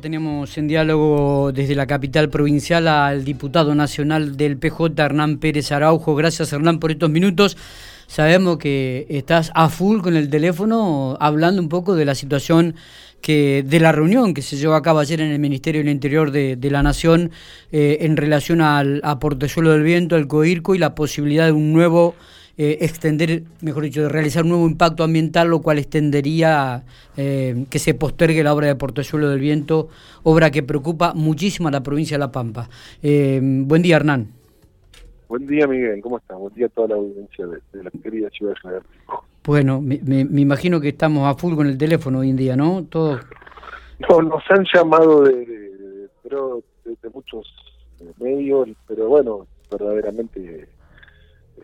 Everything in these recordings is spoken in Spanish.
tenemos en diálogo desde la capital provincial al diputado nacional del PJ, Hernán Pérez Araujo. Gracias, Hernán, por estos minutos. Sabemos que estás a full con el teléfono hablando un poco de la situación que de la reunión que se llevó a cabo ayer en el Ministerio del Interior de, la Nación eh, en relación al a Portezuelo del Viento, al COIRCO y la posibilidad de un nuevo eh, extender, mejor dicho, de realizar un nuevo impacto ambiental, lo cual extendería eh, que se postergue la obra de Portezuelo del Viento, obra que preocupa muchísimo a la provincia de La Pampa. Eh, buen día, Hernán. Buen día, Miguel. ¿Cómo estás? Buen día a toda la audiencia de, la querida ciudad de Bueno, me, imagino que estamos a full con el teléfono hoy en día, ¿no? Todo... No, nos han llamado de, de muchos medios, pero bueno, verdaderamente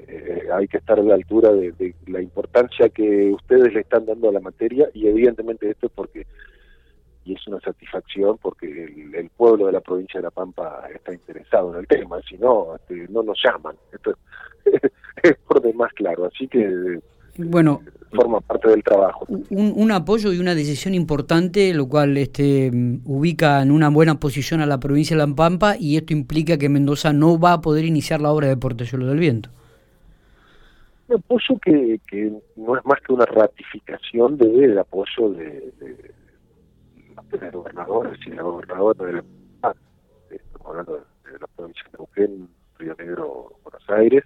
eh, hay que estar a la altura de, la importancia que ustedes le están dando a la materia y evidentemente esto es porque y es una satisfacción porque el, pueblo de la provincia de La Pampa está interesado en el tema, si no, este, no nos llaman. Esto es por demás claro, así que bueno forma parte del trabajo. Un, un, apoyo y una decisión importante, lo cual este, ubica en una buena posición a la provincia de La Pampa y esto implica que Mendoza no va a poder iniciar la obra de Portezuelo del Viento un apoyo que, que no es más que una ratificación del apoyo de, de, los gobernadores y la gobernadora de la estamos hablando de, la provincia de Neuquén, Río Negro, Buenos Aires,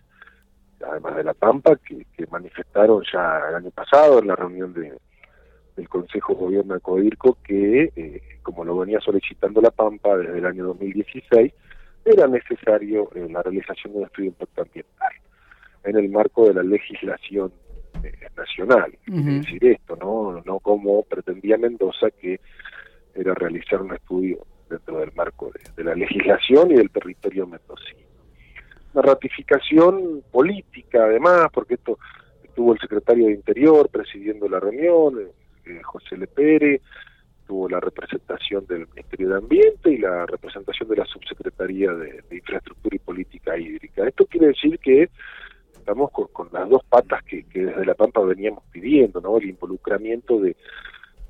además de La Pampa, que, que manifestaron ya el año pasado en la reunión de, del Consejo de Gobierno de Codirco que, eh, como lo venía solicitando La Pampa desde el año 2016, era necesario eh, la realización de un estudio de impacto ambiental en el marco de la legislación eh, nacional. Es decir, esto, ¿no? No como pretendía Mendoza, que era realizar un estudio dentro del marco de, la legislación y del territorio mendocino. Una ratificación política, además, porque esto estuvo el secretario de Interior presidiendo la reunión, eh, José Lepere, tuvo la representación del Ministerio de Ambiente y la representación de la Subsecretaría de Infraestructura y Política Hídrica. Esto quiere decir que estamos con, las dos patas que, desde La Pampa veníamos pidiendo, ¿no? El involucramiento de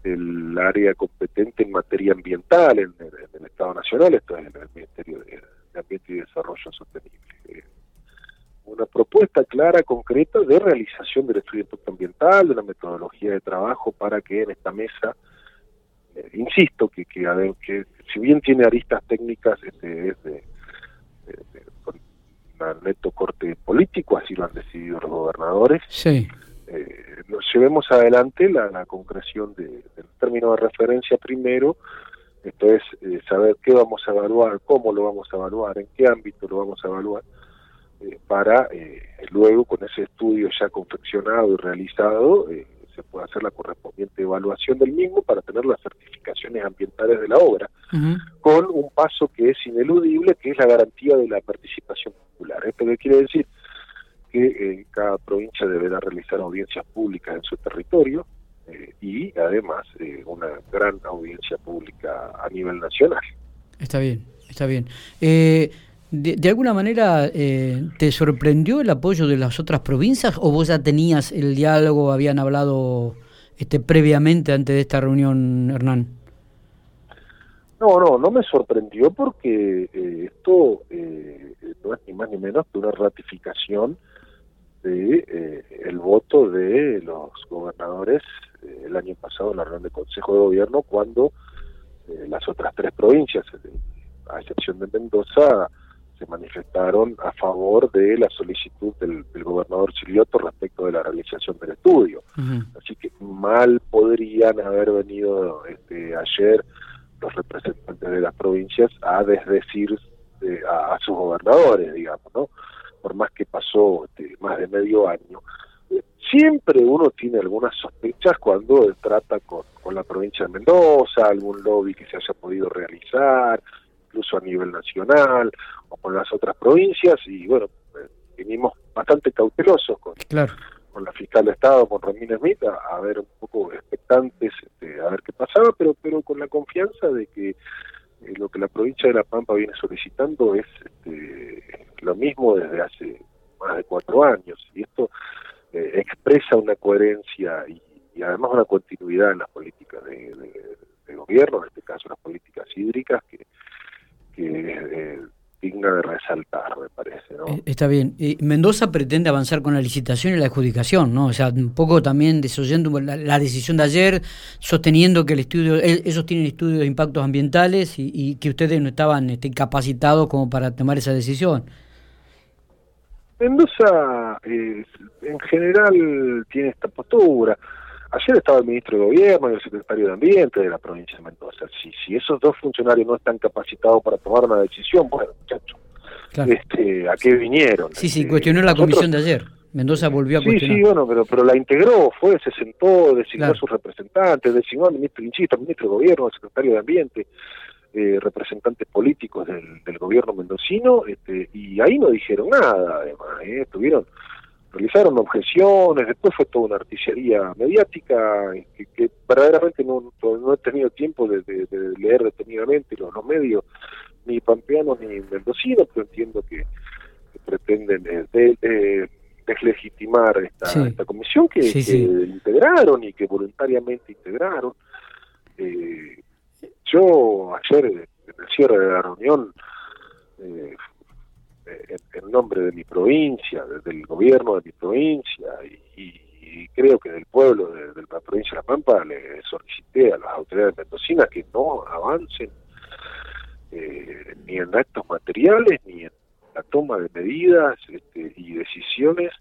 del área competente en materia ambiental en, el Estado Nacional, esto es en el Ministerio de, Ambiente y Desarrollo Sostenible. Eh, una propuesta clara, concreta de realización del estudio de impacto ambiental, de una metodología de trabajo para que en esta mesa, eh, insisto, que, que, que, si bien tiene aristas técnicas, este, es de, neto corte político, así lo han decidido los gobernadores. Sí. Eh, nos llevemos adelante la, concreción de, del término de referencia primero, esto es eh, saber qué vamos a evaluar, cómo lo vamos a evaluar, en qué ámbito lo vamos a evaluar, eh, para luego con ese estudio ya confeccionado y realizado se puede hacer la correspondiente evaluación del mismo para tener las certificaciones ambientales de la obra, con un paso que es ineludible, que es la garantía de la participación popular. ¿Esto qué quiere decir? Que eh, cada provincia deberá realizar audiencias públicas en su territorio eh, y además eh, una gran audiencia pública a nivel nacional. Está bien, está bien. De, alguna manera, ¿te sorprendió el apoyo de las otras provincias o vos ya tenías el diálogo, habían hablado este, previamente antes de esta reunión, Hernán? No, no, no me sorprendió porque esto no es ni más ni menos que una ratificación de eh, el voto de los gobernadores eh, el año pasado en la reunión de Consejo de Gobierno cuando eh, las otras tres provincias, a excepción de Mendoza, se manifestaron a favor de la solicitud del, gobernador Chilioto respecto de la realización del estudio. Así que mal podrían haber venido este, ayer los representantes de las provincias a desdecir a, sus gobernadores, digamos, ¿no? Por más que pasó este, más de medio año. Siempre uno tiene algunas sospechas cuando trata con, con la provincia de Mendoza, algún lobby que se haya podido realizar, incluso a nivel nacional, o con las otras provincias, y bueno, eh, vinimos bastante cautelosos con, con la fiscal de Estado, con Romina Smith, a, ver un poco expectantes, este, a ver qué pasaba, pero, pero con la confianza de que eh, lo que la provincia de La Pampa viene solicitando es este, lo mismo desde hace más de cuatro años y esto eh, expresa una coherencia y, además una continuidad en las políticas de, gobierno, en este caso las políticas hídricas, que, que eh, digna de resaltar, me parece. ¿no? Eh, está bien. Mendoza pretende avanzar con la licitación y la adjudicación, ¿no? O sea, un poco también desoyendo la, decisión de ayer, sosteniendo que el estudio, ellos tienen estudios de impactos ambientales y, que ustedes no estaban este, capacitados como para tomar esa decisión. Mendoza eh, en general tiene esta postura. Ayer estaba el ministro de Gobierno y el secretario de Ambiente de la provincia de Mendoza. Si, si esos dos funcionarios no están capacitados para tomar una decisión, bueno, muchachos, este, ¿a qué vinieron? Sí, sí, este, cuestionó la comisión de ayer. Mendoza volvió a cuestionar. Sí, sí, bueno, pero, pero la integró, fue, se sentó, designó a sus representantes, designó al ministro, insisto, al ministro de Gobierno, al secretario de Ambiente, eh, representantes políticos del, del, gobierno mendocino, este, y ahí no dijeron nada, además, ¿eh? estuvieron realizaron objeciones, después fue toda una artillería mediática que, verdaderamente no, no, he tenido tiempo de, leer detenidamente los, los, medios, ni pampeanos ni mendocinos, pero entiendo que, pretenden eh, deslegitimar esta, esta comisión que, integraron y que voluntariamente integraron. Eh, yo ayer en el cierre de la reunión eh, en, nombre de mi provincia, del gobierno de mi provincia y, creo que del pueblo de, la provincia de La Pampa, le solicité a las autoridades mendocinas que no avancen eh, ni en actos materiales ni en la toma de medidas este, y decisiones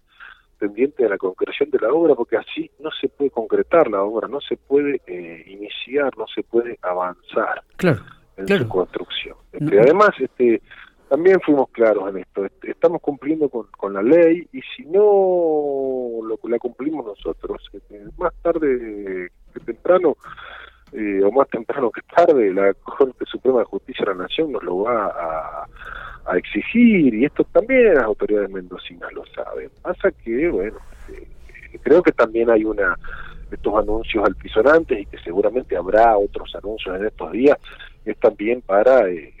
pendientes de la concreción de la obra, porque así no se puede concretar la obra, no se puede eh, iniciar, no se puede avanzar en su construcción. Este, además, este, también fuimos claros en esto. Estamos cumpliendo con, la ley y si no lo, la cumplimos nosotros, este, más tarde que temprano, eh, o más temprano que tarde, la Corte Suprema de Justicia de la Nación nos lo va a, exigir y esto también las autoridades mendocinas lo saben. Pasa que, bueno, este, creo que también hay una estos anuncios altisonantes y que seguramente habrá otros anuncios en estos días, es también para eh,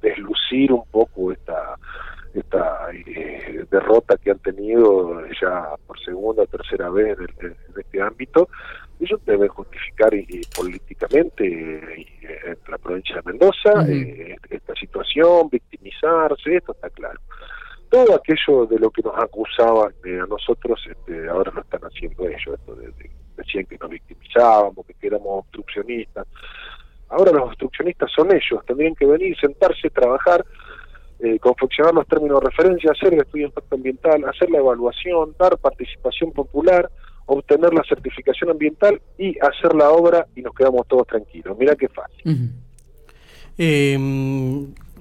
deslucir un poco esta esta eh, derrota que han tenido ya por segunda o tercera vez en, este ámbito, ellos deben justificar y, políticamente en la provincia de Mendoza eh, esta situación, victimizarse, esto está claro. Todo aquello de lo que nos acusaban eh, a nosotros, este, ahora lo están haciendo ellos, esto de, decían que nos victimizábamos, que éramos obstruccionistas. Ahora los obstruccionistas son ellos, tendrían que venir, sentarse, trabajar, eh, confeccionar los términos de referencia, hacer el estudio de impacto ambiental, hacer la evaluación, dar participación popular, obtener la certificación ambiental y hacer la obra y nos quedamos todos tranquilos. Mira qué fácil.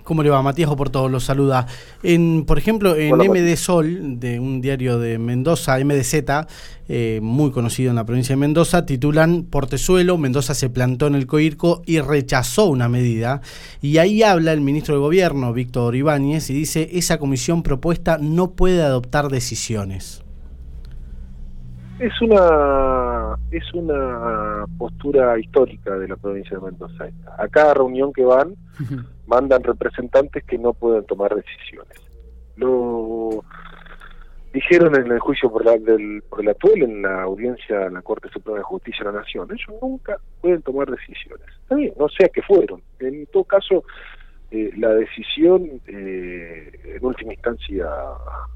¿Cómo le va? Matías Oporto los saluda. En, por ejemplo, en MD Sol, de un diario de Mendoza, MDZ, eh, muy conocido en la provincia de Mendoza, titulan Portezuelo, Mendoza se plantó en el Coirco y rechazó una medida. Y ahí habla el ministro de Gobierno, Víctor Ibáñez, y dice, esa comisión propuesta no puede adoptar decisiones. Es una es una postura histórica de la provincia de Mendoza. A cada reunión que van, mandan representantes que no pueden tomar decisiones. Lo dijeron en el juicio por, la, del, por el actual en la audiencia de la Corte Suprema de Justicia de la Nación. Ellos nunca pueden tomar decisiones. Está bien, no sé a qué fueron. En todo caso, eh, la decisión eh, en última instancia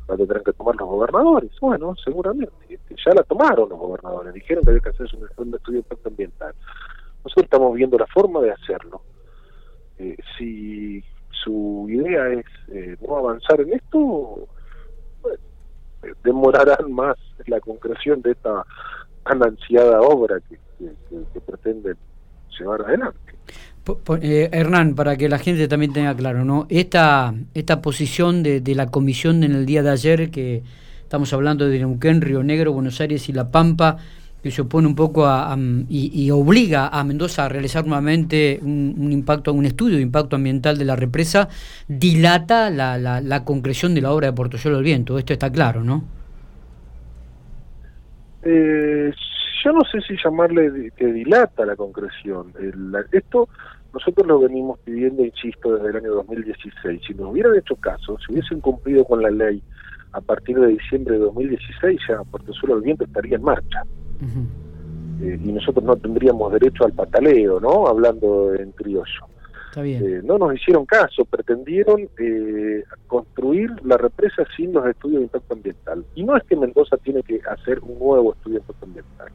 la tendrán que tomar los gobernadores. Bueno, seguramente. Este, ya la tomaron los gobernadores. Dijeron que había que hacer un, estudio de impacto ambiental. Nosotros estamos viendo la forma de hacerlo. Eh, si su idea es eh, no avanzar en esto, demorarán más la concreción de esta tan ansiada obra que, que pretenden llevar adelante. Eh, Hernán, para que la gente también tenga claro, ¿no? Esta, esta posición de, de, la comisión en el día de ayer, que estamos hablando de Neuquén, Río Negro, Buenos Aires y La Pampa, que se opone un poco a, y, obliga a Mendoza a realizar nuevamente un, impacto, un estudio de impacto ambiental de la represa, dilata la, la, concreción de la obra de Portoyolo del Viento. Esto está claro, ¿no? Eh, yo no sé si llamarle que dilata la concreción. esto nosotros lo venimos pidiendo, insisto, desde el año 2016. Si nos hubieran hecho caso, si hubiesen cumplido con la ley a partir de diciembre de 2016, ya Puerto Sur del Viento estaría en marcha. eh, y nosotros no tendríamos derecho al pataleo, ¿no? Hablando en criollo. Eh, no nos hicieron caso, pretendieron eh, construir la represa sin los estudios de impacto ambiental. Y no es que Mendoza tiene que hacer un nuevo estudio de impacto ambiental,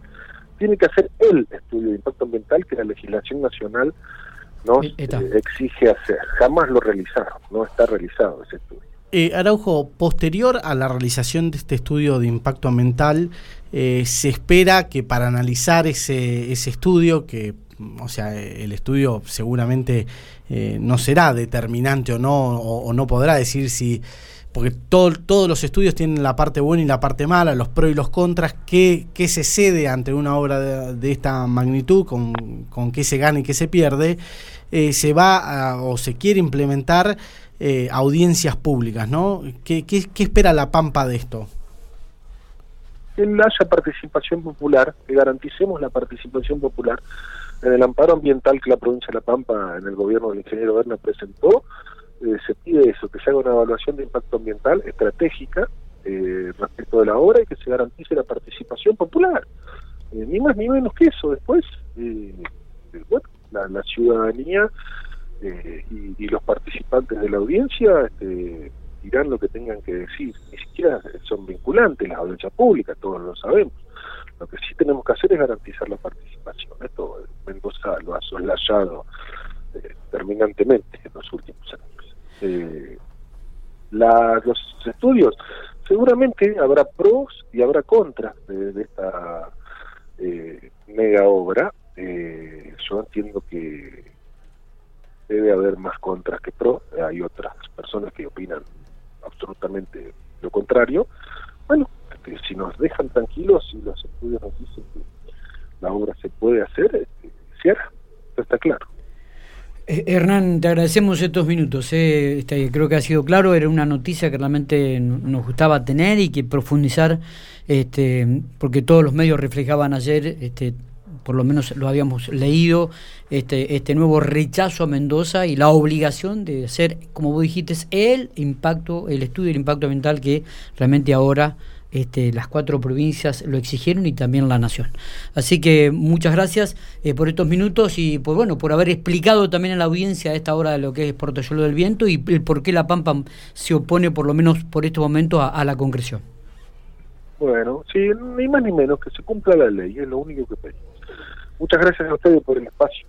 tiene que hacer el estudio de impacto ambiental que la legislación nacional nos eh, exige hacer. Jamás lo realizaron, no está realizado ese estudio. Araujo, posterior a la realización de este estudio de impacto ambiental, se espera que para analizar ese, ese estudio, que o sea, el estudio seguramente eh, no será determinante o no, o, no podrá decir si, porque todos los estudios tienen la parte buena y la parte mala, los pros y los contras, qué, qué se cede ante una obra de, esta magnitud, con, con, qué se gana y qué se pierde, eh, se va o se quiere implementar eh, audiencias públicas, ¿no? ¿Qué, ¿Qué, qué, espera la Pampa de esto? Que haya participación popular, que garanticemos la participación popular en el amparo ambiental que la provincia de La Pampa en el gobierno del ingeniero Berna presentó, eh, se pide eso, que se haga una evaluación de impacto ambiental estratégica eh, respecto de la obra y que se garantice la participación popular. Eh, ni más ni menos que eso. Después, bueno, la, ciudadanía y, los participantes de la audiencia este, dirán lo que tengan que decir. Ni siquiera son vinculantes las audiencias públicas, todos lo sabemos. Lo que sí tenemos que hacer es garantizar la participación. Esto Mendoza lo ha soslayado terminantemente en los últimos años. Eh, los estudios, seguramente habrá pros y habrá contras de, esta eh, mega obra. yo entiendo que debe haber más contras que pros. Hay otras personas que opinan absolutamente lo contrario. Bueno, si nos dejan tranquilos y los estudios nos dicen que la obra se puede hacer, este, está claro. Eh, Hernán, te agradecemos estos minutos. Eh. Este, creo que ha sido claro, era una noticia que realmente nos gustaba tener y que profundizar, este, porque todos los medios reflejaban ayer, este, por lo menos lo habíamos leído, este, este nuevo rechazo a Mendoza y la obligación de hacer, como vos dijiste, el impacto, el estudio del impacto ambiental que realmente ahora este, las cuatro provincias lo exigieron y también la nación. Así que muchas gracias eh, por estos minutos y por bueno por haber explicado también a la audiencia a esta hora de lo que es Portoyolo del Viento y el por qué la Pampa se opone por lo menos por este momento a, la concreción. Bueno, sí, ni más ni menos que se cumpla la ley, es lo único que pedimos. Muchas gracias a ustedes por el espacio.